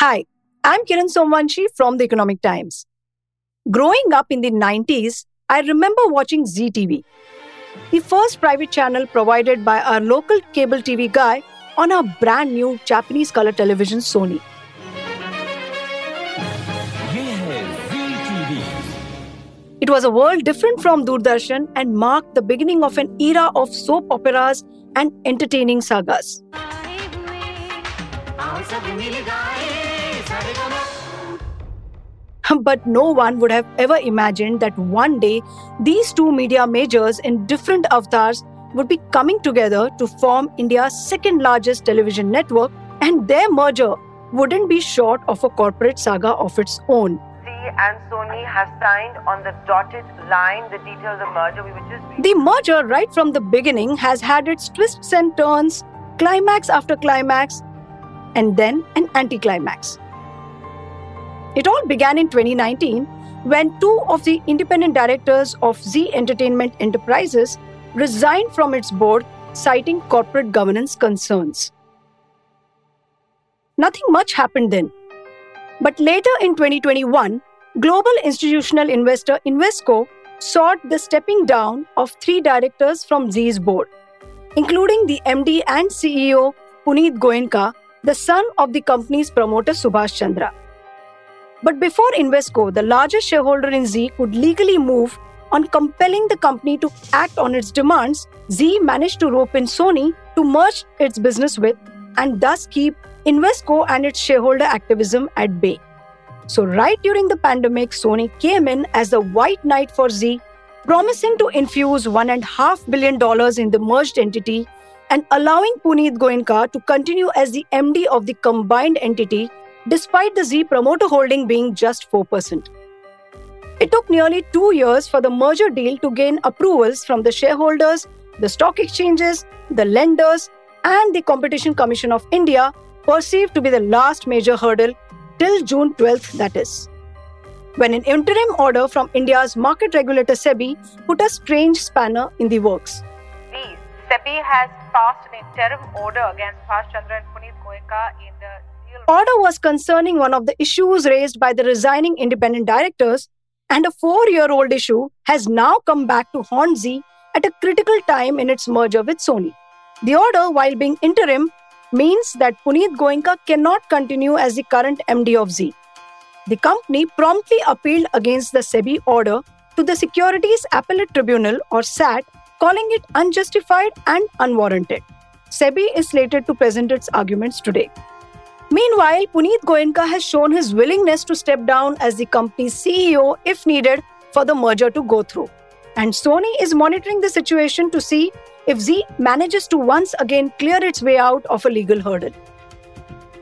Hi, I'm Kiran Somvanshi from the Economic Times. Growing up in the 90s, I remember watching Zee TV, the first private channel provided by our local cable TV guy on our brand new Japanese color television Sony. It was a world different from Doordarshan and marked the beginning of an era of soap operas and entertaining sagas. But no one would have ever imagined that one day these two media majors in different avatars would be coming together to form India's second largest television network, and their merger wouldn't be short of a corporate saga of its own and Sony have signed on the dotted line the details of merger. We were just the merger, right from the beginning, has had its twists and turns, climax after climax, and then an anticlimax. It all began in 2019 when two of the independent directors of Zee Entertainment Enterprises resigned from its board, citing corporate governance concerns. Nothing much happened then. But later in 2021, Global institutional investor Invesco sought the stepping down of three directors from Zee's board, including the MD and CEO Puneet Goenka, the son of the company's promoter Subhash Chandra. But before Invesco, the largest shareholder in Zee could legally move on compelling the company to act on its demands, Zee managed to rope in Sony to merge its business with and thus keep Invesco and its shareholder activism at bay. So, right during the pandemic, Sony came in as the white knight for Zee, promising to infuse $1.5 billion in the merged entity and allowing Puneet Goenka to continue as the MD of the combined entity, despite the Zee promoter holding being just 4%. It took nearly two years for the merger deal to gain approvals from the shareholders, the stock exchanges, the lenders, and the Competition Commission of India, perceived to be the last major hurdle till June 12th, that is. When an interim order from India's market regulator SEBI put a strange spanner in the works. SEBI has passed an interim order against Subhash Chandra and Puneet Goenka in the. The order was concerning one of the issues raised by the resigning independent directors, and a four year old issue has now come back to haunt Zee at a critical time in its merger with Sony. The order, while being interim, means that Puneet Goenka cannot continue as the current MD of Zee. The company promptly appealed against the SEBI order to the Securities Appellate Tribunal or SAT, calling it unjustified and unwarranted. SEBI is slated to present its arguments today. Meanwhile, Puneet Goenka has shown his willingness to step down as the company's CEO if needed for the merger to go through. And Sony is monitoring the situation to see if Zee manages to once again clear its way out of a legal hurdle.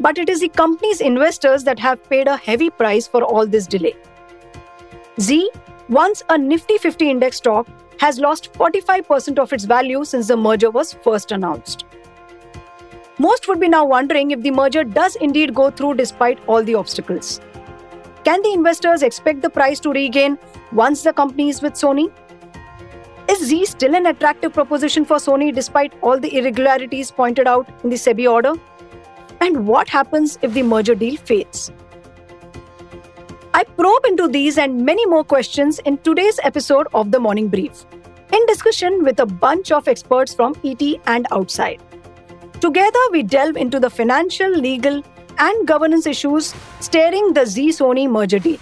But it is the company's investors that have paid a heavy price for all this delay. Zee, once a Nifty 50 index stock, has lost 45% of its value since the merger was first announced. Most would be now wondering if the merger does indeed go through despite all the obstacles. Can the investors expect the price to regain once the company is with Sony? Is Zee still an attractive proposition for Sony despite all the irregularities pointed out in the SEBI order? And what happens if the merger deal fails? I probe into these and many more questions in today's episode of the Morning Brief, in discussion with a bunch of experts from ET and outside. Together, we delve into the financial, legal, and governance issues staring the Zee Sony merger deal.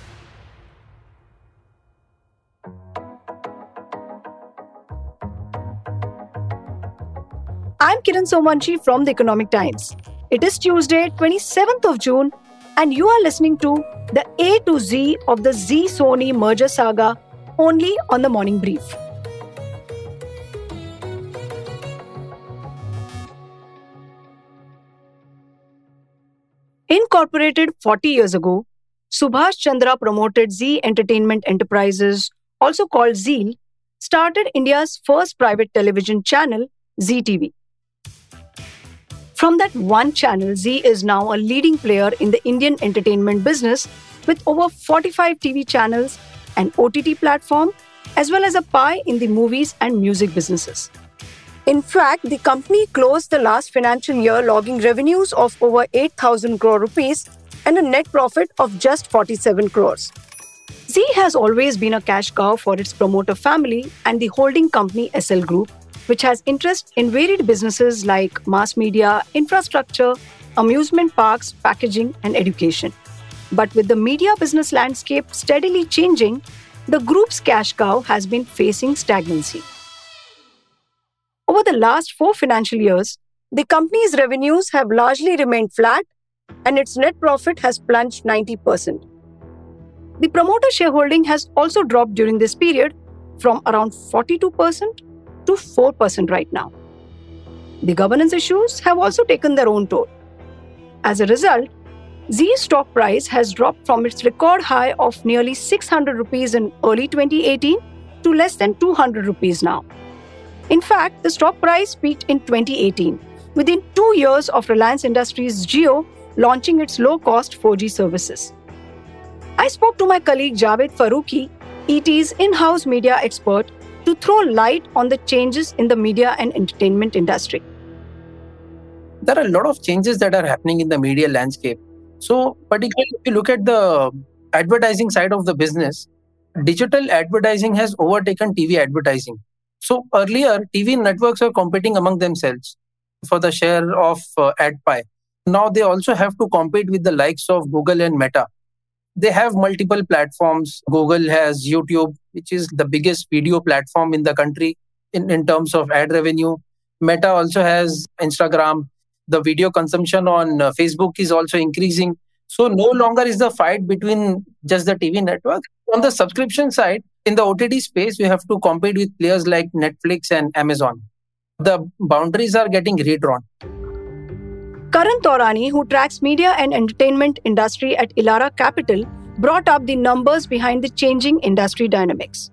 I'm Kiran Somvanshi from the Economic Times. It is Tuesday, 27th of June, and you are listening to the A to Z of the Zee Sony merger saga only on the Morning Brief. Incorporated 40 years ago, Subhash Chandra promoted Zee Entertainment Enterprises, also called Zee, started India's first private television channel, Zee TV. From that one channel, Zee is now a leading player in the Indian entertainment business with over 45 TV channels, an OTT platform, as well as a pie in the movies and music businesses. In fact, the company closed the last financial year logging revenues of over 8,000 crore rupees and a net profit of just 47 crores. Zee has always been a cash cow for its promoter family and the holding company Essel Group, which has interest in varied businesses like mass media, infrastructure, amusement parks, packaging, and education. But with the media business landscape steadily changing, the group's cash cow has been facing stagnancy. Over the last four financial years, the company's revenues have largely remained flat and its net profit has plunged 90%. The promoter shareholding has also dropped during this period from around 42% to 4% right now. The governance issues have also taken their own toll. As a result, Zee's stock price has dropped from its record high of nearly 600 rupees in early 2018 to less than 200 rupees now. In fact, the stock price peaked in 2018, within two years of Reliance Industries Jio launching its low cost 4G services. I spoke to my colleague Javed Farooqui, ET's in house media expert, to throw light on the changes in the media and entertainment industry. There are a lot of changes that are happening in the media landscape. So, particularly if you look at the advertising side of the business, digital advertising has overtaken TV advertising. So, earlier, TV networks were competing among themselves for the share of uh, ad pie. Now they also have to compete with the likes of Google and Meta. They have multiple platforms. Google has YouTube, which is the biggest video platform in the country in, in terms of ad revenue. Meta also has Instagram. The video consumption on uh, Facebook is also increasing. So no longer is the fight between just the TV network. On the subscription side, in the OTT space, we have to compete with players like Netflix and Amazon. The boundaries are getting redrawn. Karan Taurani, who tracks media and entertainment industry at Elara Capital, brought up the numbers behind the changing industry dynamics.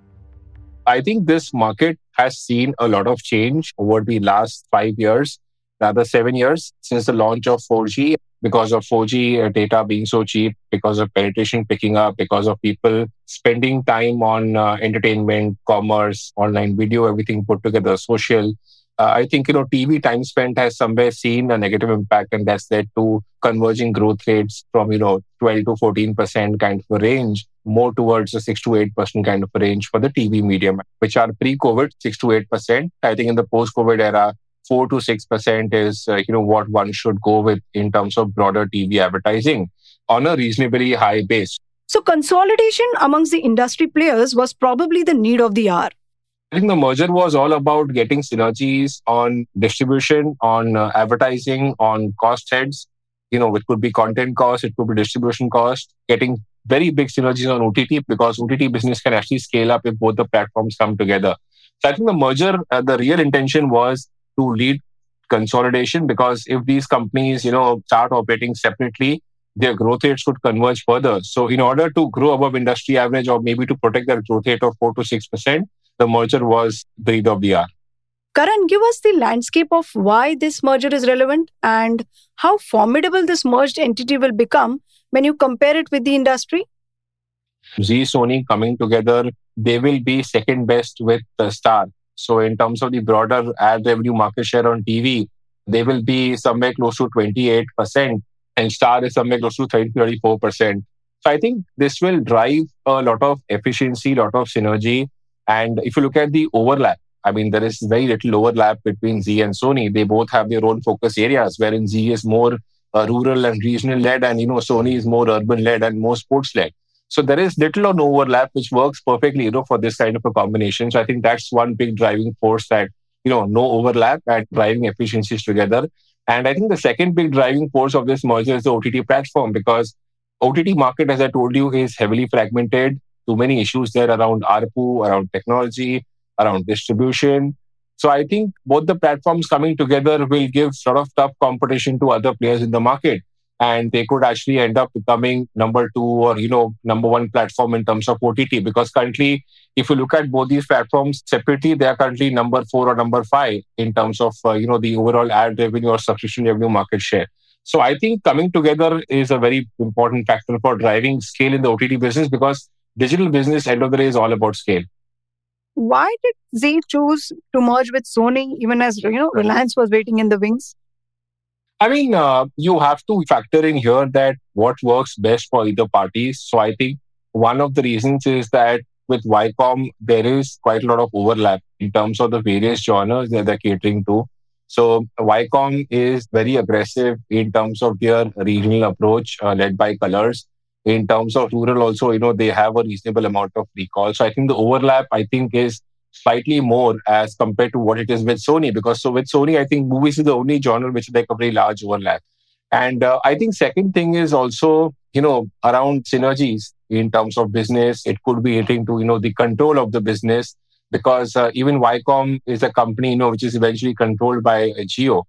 I think this market has seen a lot of change over the last five years, rather seven years since the launch of 4G. Because of 4G uh, data being so cheap, because of penetration picking up, because of people spending time on uh, entertainment, commerce, online video, everything put together, social, uh, I think you know TV time spent has somewhere seen a negative impact, and that's led to converging growth rates from you know 12 to 14 percent kind of a range, more towards a six to eight percent kind of a range for the TV medium, which are pre-COVID six to eight percent. I think in the post-COVID era, four to six percent is uh, you know what one should go with in terms of broader TV advertising on a reasonably high base. So consolidation amongst the industry players was probably the need of the hour. I think the merger was all about getting synergies on distribution, on uh, advertising, on cost heads. You know, it could be content cost, it could be distribution cost, getting very big synergies on OTT because OTT business can actually scale up if both the platforms come together. So I think the merger, uh, the real intention was to lead consolidation because if these companies, you know, start operating separately, their growth rates could converge further. So in order to grow above industry average or maybe to protect their growth rate of 4 to 6%, the merger was the need of the hour. Karan, give us the landscape of why this merger is relevant and how formidable this merged entity will become when you compare it with the industry. Zee Sony coming together, they will be second best with the Star. So, in terms of the broader ad revenue market share on TV, they will be somewhere close to 28%, and Star is somewhere close to 30 34%. So, I think this will drive a lot of efficiency, lot of synergy, and if you look at the overlap, I mean, there is very little overlap between Zee and Sony. They both have their own focus areas, wherein Zee is more uh, rural and regional led, and you know Sony is more urban led and more sports led. So there is little or no overlap, which works perfectly, you know, for this kind of a combination. So I think that's one big driving force that you know no overlap and driving efficiencies together. And I think the second big driving force of this merger is the OTT platform because OTT market, as I told you, is heavily fragmented too many issues there around ARPU, around technology, around distribution. So I think both the platforms coming together will give sort of tough competition to other players in the market. And they could actually end up becoming number two or, you know, number one platform in terms of OTT. Because currently, if you look at both these platforms separately, they are currently number four or number five in terms of, uh, you know, the overall ad revenue or subscription revenue market share. So I think coming together is a very important factor for driving scale in the OTT business because digital business end of the day is all about scale why did Zee choose to merge with Sony even as you know Reliance was waiting in the wings? I mean, uh, you have to factor in here that what works best for either party. So I think one of the reasons is that with Viacom, there is quite a lot of overlap in terms of the various genres that they're catering to. So Viacom is very aggressive in terms of their regional approach, uh, led by Colors. In terms of rural, also, you know, they have a reasonable amount of recall. So I think the overlap, I think, is slightly more as compared to what it is with Sony. Because so with Sony, I think movies is the only genre which like a very large overlap. And uh, I think second thing is also, you know, around synergies in terms of business. It could be hitting to, you know, the control of the business because uh, even Viacom is a company, you know, which is eventually controlled by Jio.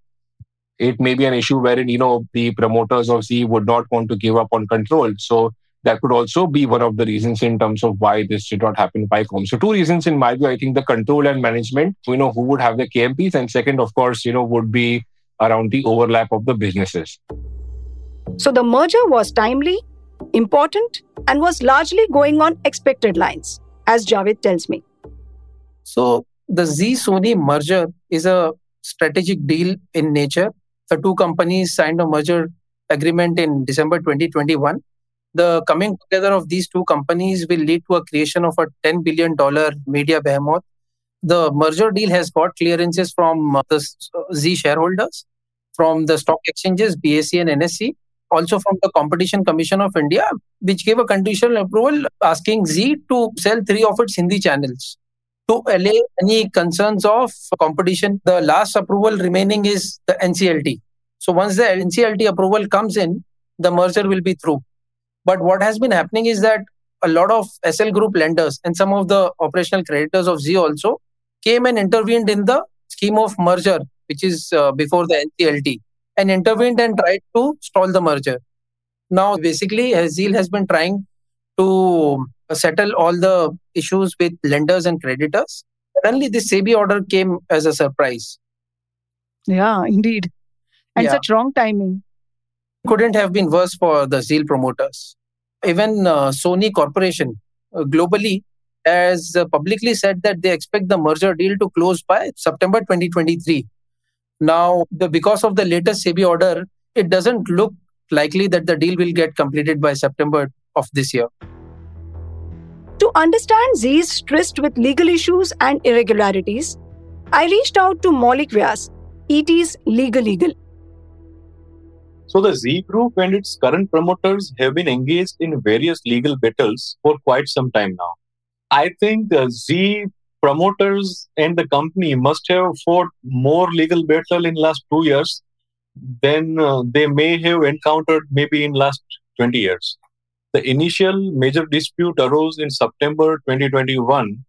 It may be an issue wherein, you know, the promoters of Zee would not want to give up on control. So that could also be one of the reasons in terms of why this did not happen Viacom. So two reasons in my view, I think the control and management, you know, who would have the KMPs. And second, of course, you know, would be around the overlap of the businesses. So the merger was timely, important, and was largely going on expected lines, as Javed tells me. So the Zee Sony merger is a strategic deal in nature. The two companies signed a merger agreement in December 2021. The coming together of these two companies will lead to a creation of a $10 billion media behemoth. The merger deal has got clearances from uh, the uh, Zee shareholders, from the stock exchanges, BSE and NSE, also from the Competition Commission of India, which gave a conditional approval asking Zee to sell three of its Hindi channels to allay any concerns of competition. The last approval remaining is the NCLT. So once the NCLT approval comes in, the merger will be through. But what has been happening is that a lot of Essel Group lenders and some of the operational creditors of Zee also came and intervened in the scheme of merger, which is uh, before the NCLT, and intervened and tried to stall the merger. Now, basically, Zee has been trying to settle all the issues with lenders and creditors. Suddenly, this SEBI order came as a surprise. Yeah, indeed. And yeah. such wrong timing. Couldn't have been worse for the Zee promoters. Even uh, Sony Corporation uh, globally has uh, publicly said that they expect the merger deal to close by September 2023. Now, the, because of the latest SEBI order, it doesn't look likely that the deal will get completed by September of this year. To understand Zee's tryst with legal issues and irregularities, I reached out to Maulik Vyas, ET's legal eagle. So the Zee Group and its current promoters have been engaged in various legal battles for quite some time now. I think the Zee promoters and the company must have fought more legal battle in last two years than uh, they may have encountered maybe in last 20 years. The initial major dispute arose in September 2021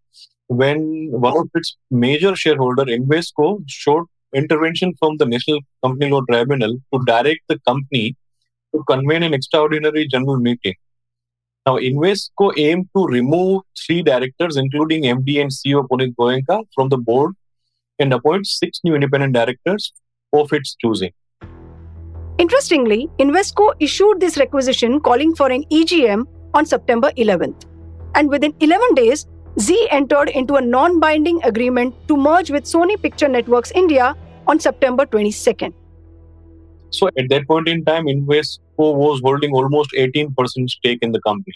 when one of its major shareholder, Invesco, showed intervention from the National Company Law Tribunal to direct the company to convene an extraordinary general meeting. Now, Invesco aimed to remove three directors, including MD and CEO Puneet Goenka, from the board and appoint six new independent directors of its choosing. Interestingly, Invesco issued this requisition calling for an EGM on September 11th. And within 11 days, Zee entered into a non binding agreement to merge with Sony Picture Networks India on September 22nd. So at that point in time, Invesco was holding almost 18% stake in the company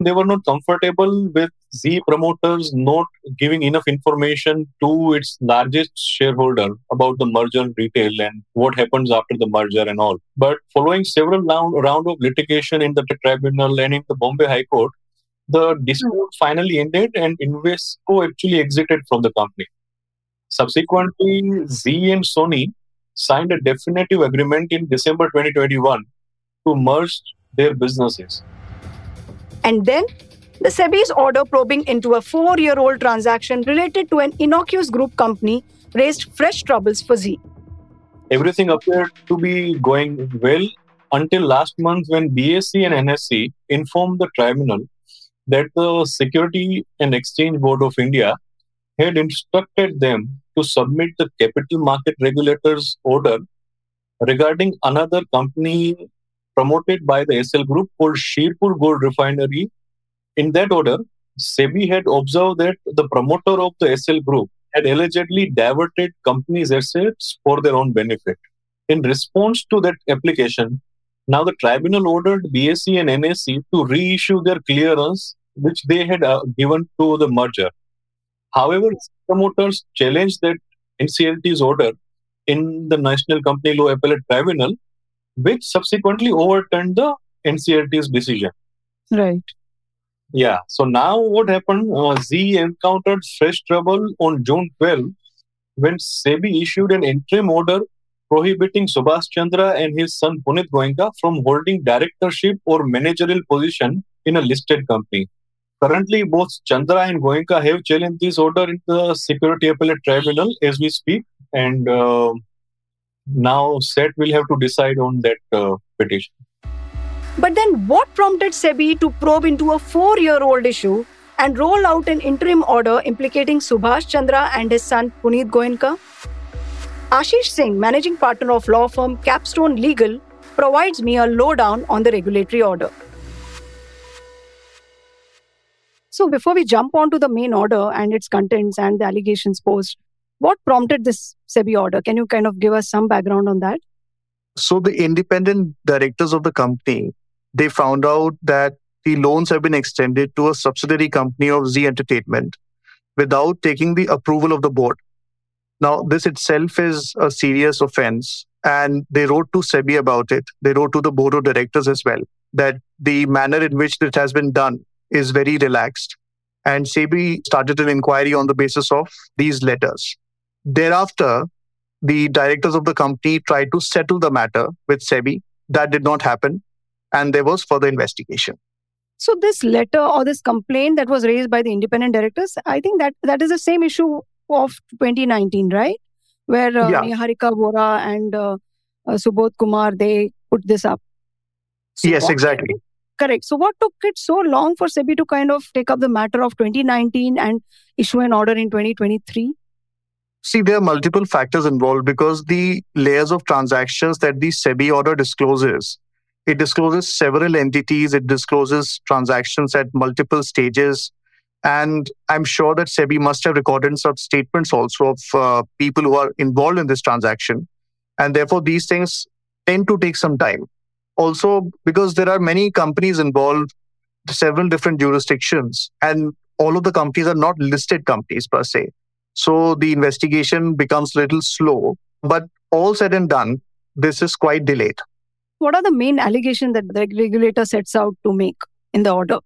they were not comfortable with Zee promoters not giving enough information to its largest shareholder about the merger detail and what happens after the merger and all. But following several round, round of litigation in the tribunal and in the Bombay High Court, the dispute finally ended and Invesco actually exited from the company. Subsequently, Zee and Sony signed a definitive agreement in December 2021 to merge their businesses. And then the SEBI's order probing into a four year old transaction related to an innocuous group company raised fresh troubles for Zee. Everything appeared to be going well until last month when BSE and NSE informed the tribunal that the Security and Exchange Board of India had instructed them to submit the capital market regulator's order regarding another company promoted by the Essel Group called Shirpur Gold Refinery. In that order, SEBI had observed that the promoter of the Essel Group had allegedly diverted companies' assets for their own benefit. In response to that application, now the tribunal ordered BSE and NSE to reissue their clearance, which they had uh, given to the merger. However, promoters challenged that NCLT's order in the National Company Law Appellate Tribunal, which subsequently overturned the NCLT's decision. Right. Yeah. So now what happened? Uh, Zee encountered fresh trouble on June 12 when SEBI issued an interim order prohibiting Subhash Chandra and his son Puneet Goenka from holding directorship or managerial position in a listed company. Currently, both Chandra and Goenka have challenged this order in the Security Appellate Tribunal as we speak, and uh, now SAT will have to decide on that uh, petition. But then, what prompted SEBI to probe into a four year old issue and roll out an interim order implicating Subhash Chandra and his son Puneet Goenka? Ashish Singh, managing partner of law firm Capstone Legal, provides me a lowdown on the regulatory order. So, before we jump onto the main order and its contents and the allegations posed, what prompted this SEBI order? Can you kind of give us some background on that? So, the independent directors of the company they found out that the loans have been extended to a subsidiary company of Zee Entertainment without taking the approval of the board. Now, this itself is a serious offense, and they wrote to SEBI about it. They wrote to the board of directors as well that the manner in which it has been done is very relaxed. And SEBI started an inquiry on the basis of these letters. Thereafter, the directors of the company tried to settle the matter with SEBI. That did not happen, and there was further investigation. So this letter or this complaint that was raised by the independent directors, I think that that is the same issue of 2019, right? Where uh, Yeah. Niharika Vohra and uh, uh, Subodh Kumar they put this up. So yes, exactly. Correct. So what took it so long for SEBI to kind of take up the matter of 2019 and issue an order in 2023? See, there are multiple factors involved because the layers of transactions that the SEBI order discloses, it discloses several entities, it discloses transactions at multiple stages. And I'm sure that SEBI must have recorded some statements also of uh, people who are involved in this transaction. And therefore, these things tend to take some time. Also, because there are many companies involved, several different jurisdictions, and all of the companies are not listed companies per se. So the investigation becomes a little slow. But all said and done, this is quite delayed. What are the main allegations that the regulator sets out to make in the order?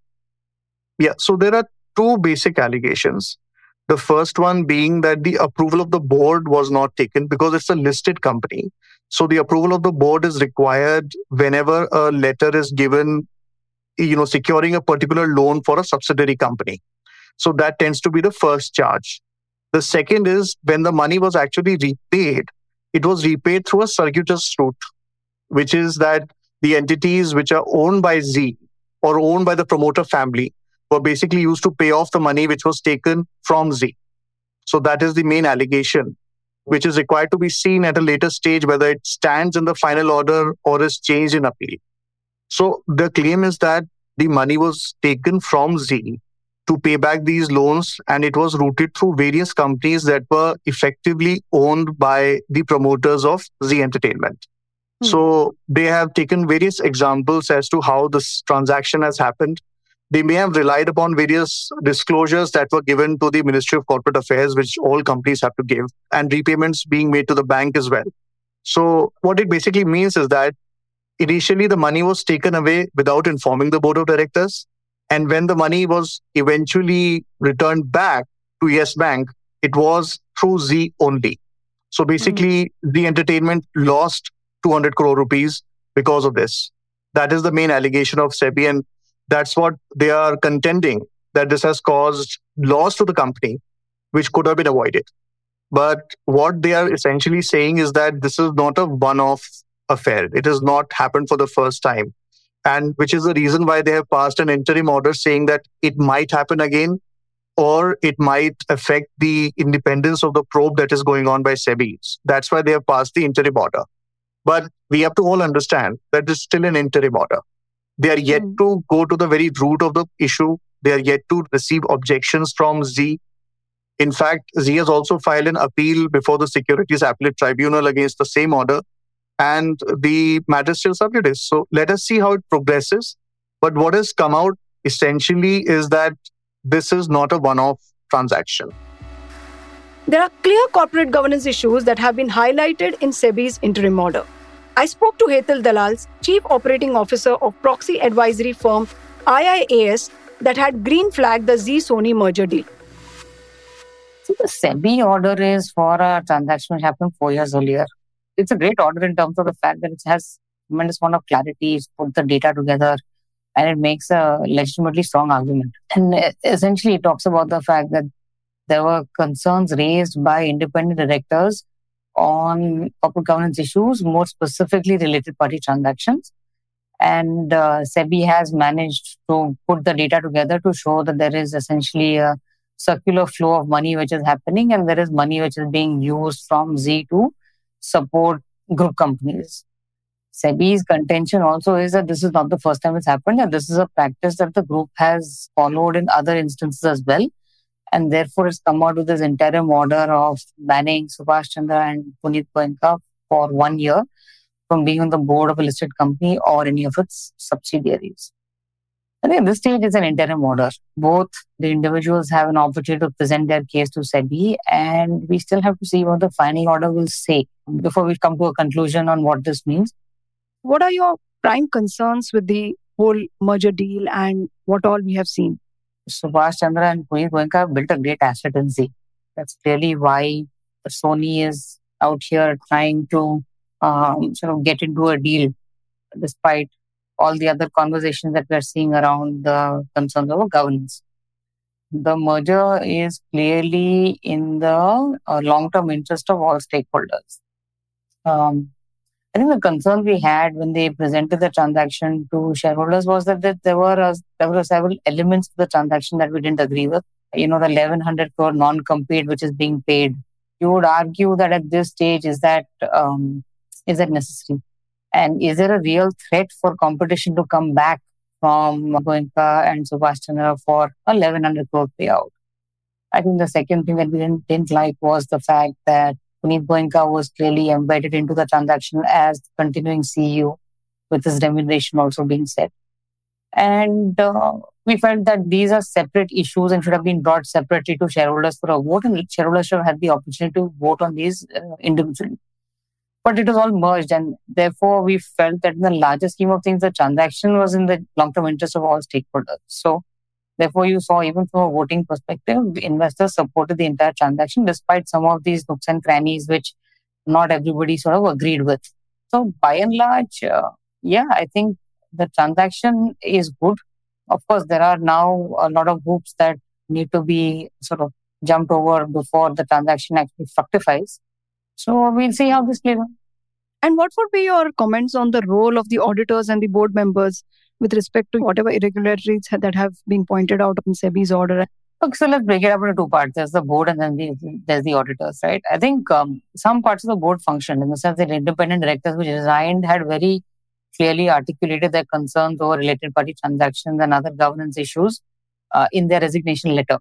Yeah, so there are two basic allegations. The first one being that the approval of the board was not taken because it's a listed company. So the approval of the board is required whenever a letter is given, you know, securing a particular loan for a subsidiary company. So that tends to be the first charge. The second is when the money was actually repaid, it was repaid through a circuitous route, which is that the entities which are owned by Zee or owned by the promoter family were basically used to pay off the money which was taken from Zee. So that is the main allegation, which is required to be seen at a later stage whether it stands in the final order or is changed in appeal. So the claim is that the money was taken from Zee to pay back these loans and it was routed through various companies that were effectively owned by the promoters of Zee Entertainment. Hmm. So they have taken various examples as to how this transaction has happened. They may have relied upon various disclosures that were given to the Ministry of Corporate Affairs, which all companies have to give, and repayments being made to the bank as well. So, what it basically means is that initially the money was taken away without informing the board of directors. And when the money was eventually returned back to Yes Bank, it was through Zee only. So basically, hmm. the entertainment lost 200 crore rupees because of this. That is the main allegation of SEBI, and that's what they are contending that this has caused loss to the company, which could have been avoided. But what they are essentially saying is that this is not a one off affair. It has not happened for the first time. And which is the reason why they have passed an interim order saying that it might happen again or it might affect the independence of the probe that is going on by SEBI. That's why they have passed the interim order. But we have to all understand that it's still an interim order. They are yet Mm. to go to the very root of the issue. They are yet to receive objections from Zee. In fact, Zee has also filed an appeal before the Securities Appellate Tribunal against the same order. and the matter still sub judice. So let us see how it progresses. But what has come out essentially is that this is not a one off transaction. There are clear corporate governance issues that have been highlighted in SEBI's interim order. I spoke to Hetal Dalal's Chief Operating Officer of proxy advisory firm IIAS that had green flagged the Zee Sony merger deal. The SEBI order is for a transaction which happened four years earlier. It's a great order in terms of the fact that it has tremendous amount of clarity, it's put the data together, and it makes a legitimately strong argument. And essentially, it talks about the fact that there were concerns raised by independent directors on corporate governance issues, more specifically related party transactions. And uh, SEBI has managed to put the data together to show that there is essentially a circular flow of money which is happening, and there is money which is being used from Zee to support group companies. SEBI's contention also is that this is not the first time it's happened, and this is a practice that the group has followed in other instances as well. And therefore, it's come out with this interim order of banning Subhash Chandra and Puneet Goenka for one year from being on the board of a listed company or any of its subsidiaries. I think this stage is an interim order. Both the individuals have an opportunity to present their case to SEBI, and we still have to see what the final order will say before we come to a conclusion on what this means. What are your prime concerns with the whole merger deal and what all we have seen? Subhash Chandra and Puneet Goenka built a great asset in Zee. That's clearly why Sony is out here trying to um, sort of get into a deal, despite all the other conversations that we're seeing around the concerns over governance. The merger is clearly in the uh, long term interest of all stakeholders. Um, I think the concern we had when they presented the transaction to shareholders was that, that there were a, there were several elements of the transaction that we didn't agree with. You know, the 1100 crore non-compete which is being paid. You would argue that at this stage is that um, is that necessary, and is there a real threat for competition to come back from Goenka and Subhash for 1100 crore payout? I think the second thing that we didn't, didn't like was the fact that Puneet Goenka was clearly embedded into the transaction as continuing CEO, with his remuneration also being set. And uh, we felt that these are separate issues and should have been brought separately to shareholders for a vote, and shareholders should have had the opportunity to vote on these uh, individually. But it was all merged, and therefore we felt that in the larger scheme of things, the transaction was in the long term interest of all stakeholders. So Therefore, you saw even from a voting perspective, investors supported the entire transaction despite some of these nooks and crannies which not everybody sort of agreed with. So, by and large, uh, yeah, I think the transaction is good. Of course, there are now a lot of hoops that need to be sort of jumped over before the transaction actually fructifies. So, we'll see how this plays out. And what would be your comments on the role of the auditors and the board members with respect to whatever irregularities that have been pointed out in SEBI's order? Okay, so let's break it up into two parts. There's the board and then the, there's the auditors, right? I think um, some parts of the board function in the sense that independent directors which resigned had very clearly articulated their concerns over related party transactions and other governance issues uh, in their resignation letter,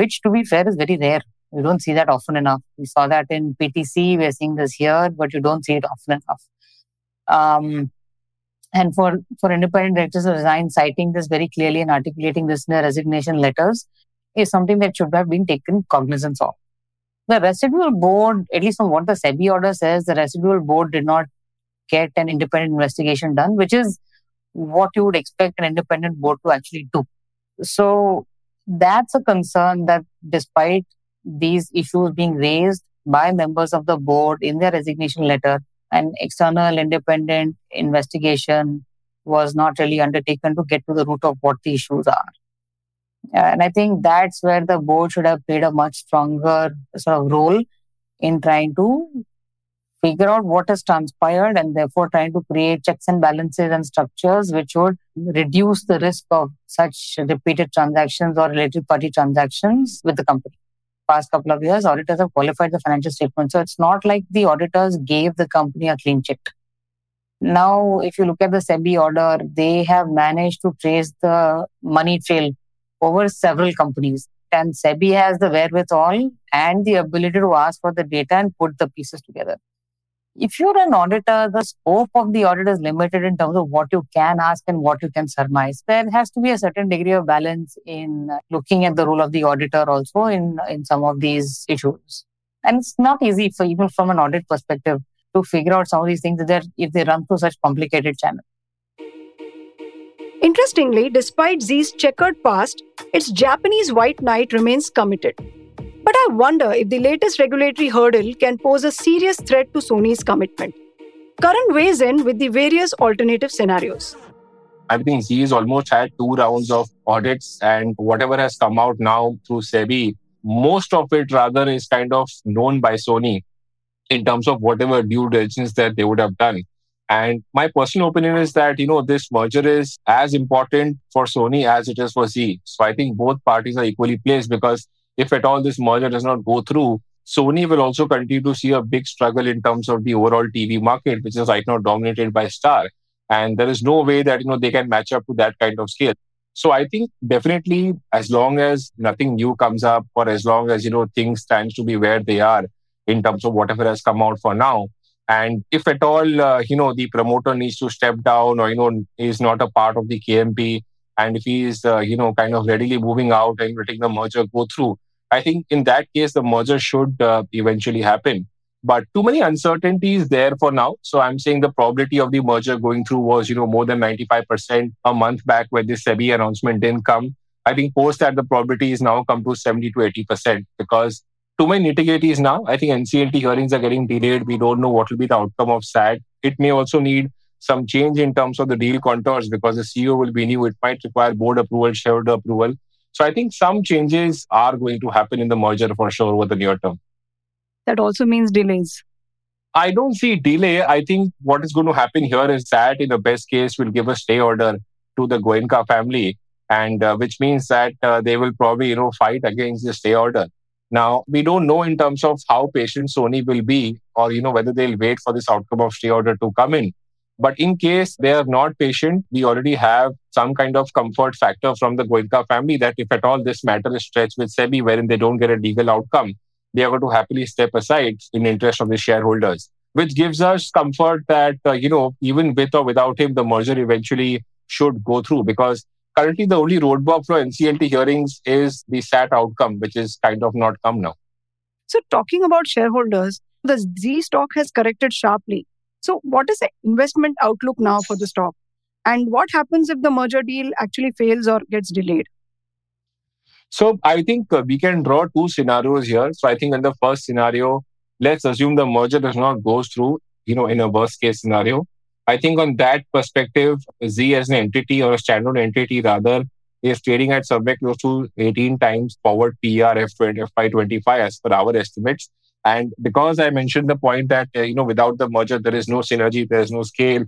which, to be fair, is very rare. You don't see that often enough. We saw that in PTC. We're seeing this here, but you don't see it often enough. Um, and for, for independent directors to resign, citing this very clearly and articulating this in their resignation letters is something that should have been taken cognizance of. The residual board, at least from what the SEBI order says, the residual board did not get an independent investigation done, which is what you would expect an independent board to actually do. So that's a concern that despite these issues being raised by members of the board in their resignation letter, an external independent investigation was not really undertaken to get to the root of what the issues are. And I think that's where the board should have played a much stronger sort of role in trying to figure out what has transpired and therefore trying to create checks and balances and structures which would reduce the risk of such repeated transactions or related party transactions with the company past couple of years, auditors have qualified the financial statement. So it's not like the auditors gave the company a clean check. Now, if you look at the SEBI order, they have managed to trace the money trail over several companies. And SEBI has the wherewithal and the ability to ask for the data and put the pieces together. If you're an auditor, the scope of the audit is limited in terms of what you can ask and what you can surmise. There has to be a certain degree of balance in looking at the role of the auditor also in, in some of these issues. And it's not easy for even from an audit perspective to figure out some of these things that if they run through such complicated channels. Interestingly, despite Zee's checkered past, its Japanese white knight remains committed. But I wonder if the latest regulatory hurdle can pose a serious threat to Sony's commitment. Karan weighs in with the various alternative scenarios. I think Zee's almost had two rounds of audits, and whatever has come out now through SEBI, most of it rather is kind of known by Sony in terms of whatever due diligence that they would have done. And my personal opinion is that, you know, this merger is as important for Sony as it is for Zee. So I think both parties are equally placed because if at all this merger does not go through, Sony will also continue to see a big struggle in terms of the overall TV market, which is right now dominated by Star. And there is no way that, you know, they can match up to that kind of scale. So I think definitely as long as nothing new comes up or as long as, you know, things stands to be where they are in terms of whatever has come out for now, and if at all, uh, you know, the promoter needs to step down or, you know, is not a part of the KMP, and if he is, uh, you know, kind of readily moving out and letting the merger go through, I think in that case, the merger should uh, eventually happen. But too many uncertainties there for now. So I'm saying the probability of the merger going through was, you know, more than 95% a month back when the SEBI announcement didn't come. I think post that the probability is now come to 70 to 80% because too many nitty-gritties now. I think NCLT hearings are getting delayed. We don't know what will be the outcome of SAT. It may also need some change in terms of the deal contours because the CEO will be new. It might require board approval, shareholder approval. So I think some changes are going to happen in the merger for sure over the near term. That also means delays. I don't see delay. I think what is going to happen here is that in the best case will give a stay order to the Goenka family, and uh, which means that uh, they will probably you know fight against the stay order. Now, we don't know in terms of how patient Sony will be or, you know, whether they'll wait for this outcome of stay order to come in. But in case they are not patient, we already have some kind of comfort factor from the Goenka family that if at all this matter is stretched with SEBI wherein they don't get a legal outcome, they are going to happily step aside in interest of the shareholders, which gives us comfort that, uh, you know, even with or without him, the merger eventually should go through because currently the only roadblock for NCLT hearings is the SAT outcome, which is kind of not come now. So, talking about shareholders, the Zee stock has corrected sharply. So, what is the investment outlook now for the stock? And what happens if the merger deal actually fails or gets delayed? So, I think uh, we can draw two scenarios here. So, I think in the first scenario, let's assume the merger does not go through, you know, in a worst case scenario. I think on that perspective, Zee as an entity or a standalone entity rather is trading at somewhere close to 18 times forward PR FY25 as per our estimates. And because I mentioned the point that, uh, you know, without the merger, there is no synergy, there is no scale,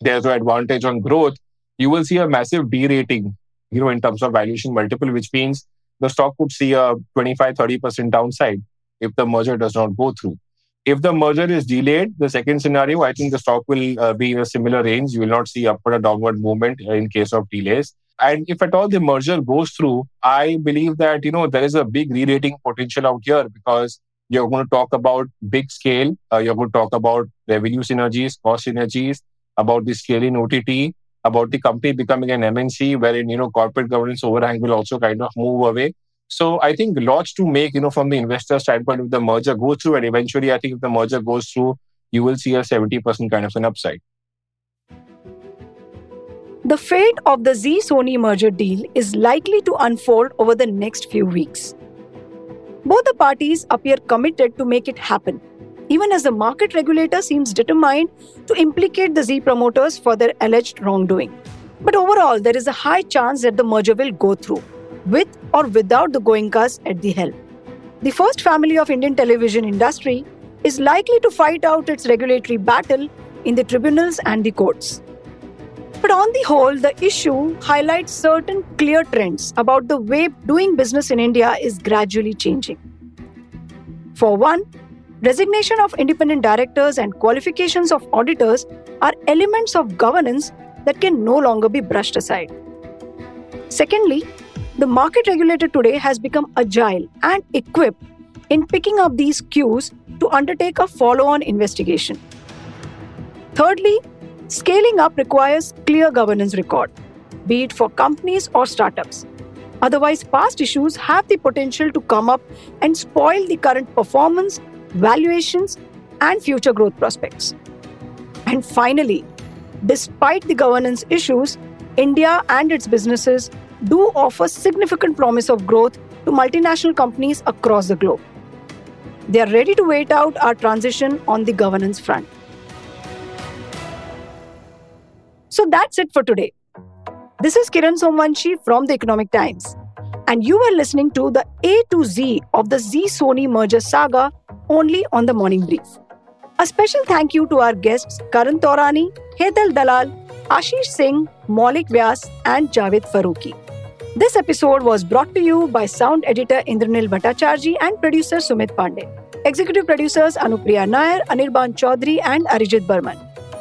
there's no advantage on growth, you will see a massive derating, you know, in terms of valuation multiple, which means the stock could see a 25, 30% downside if the merger does not go through. If the merger is delayed, the second scenario, I think the stock will uh, be in a similar range. You will not see upward or downward movement in case of delays. And if at all the merger goes through, I believe that you know there is a big re-rating potential out here because you're going to talk about big scale. Uh, you're going to talk about revenue synergies, cost synergies, about the scale in OTT, about the company becoming an MNC, wherein you know corporate governance overhang will also kind of move away. So I think lots to make, you know, from the investor standpoint, if the merger goes through, and eventually I think if the merger goes through, you will see a 70% kind of an upside. The fate of the Zee Sony merger deal is likely to unfold over the next few weeks. Both the parties appear committed to make it happen, even as the market regulator seems determined to implicate the Zee promoters for their alleged wrongdoing. But overall, there is a high chance that the merger will go through with or without the Goenkas at the helm. The first family of Indian television industry is likely to fight out its regulatory battle in the tribunals and the courts. But on the whole, the issue highlights certain clear trends about the way doing business in India is gradually changing. For one, resignation of independent directors and qualifications of auditors are elements of governance that can no longer be brushed aside. Secondly, the market regulator today has become agile and equipped in picking up these cues to undertake a follow on investigation. Thirdly, scaling up requires clear governance record, be it for companies or startups. Otherwise, past issues have the potential to come up and spoil the current performance, valuations, and future growth prospects. And finally, despite the governance issues, India and its businesses do offer significant promise of growth to multinational companies across the globe. They are ready to wait out our transition on the governance front. So that's it for today. This is Kiran Somvanshi from the Economic Times, and you are listening to the A to Z of the Zee Sony merger saga only on the Morning Brief. A special thank you to our guests Karan Taurani, Hetal Dalal, Ashish Singh, Maulik Vyas, and Javed Farooqui. This episode was brought to you by sound editor Indranil Bhattacharjee and producer Sumit Pandey. Executive producers Anupriya Nair, Anirban Chaudhary, and Arijit Burman.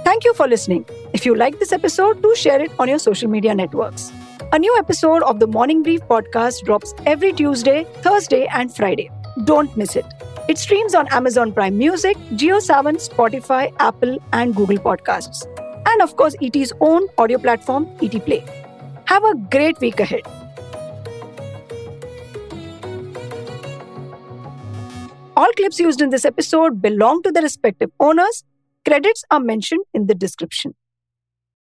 Thank you for listening. If you like this episode, do share it on your social media networks. A new episode of the Morning Brief podcast drops every Tuesday, Thursday, and Friday. Don't miss it. It streams on Amazon Prime Music, JioSaavn, Spotify, Apple, and Google Podcasts. And of course, ET's own audio platform, ET Play. Have a great week ahead. All clips used in this episode belong to their respective owners. Credits are mentioned in the description.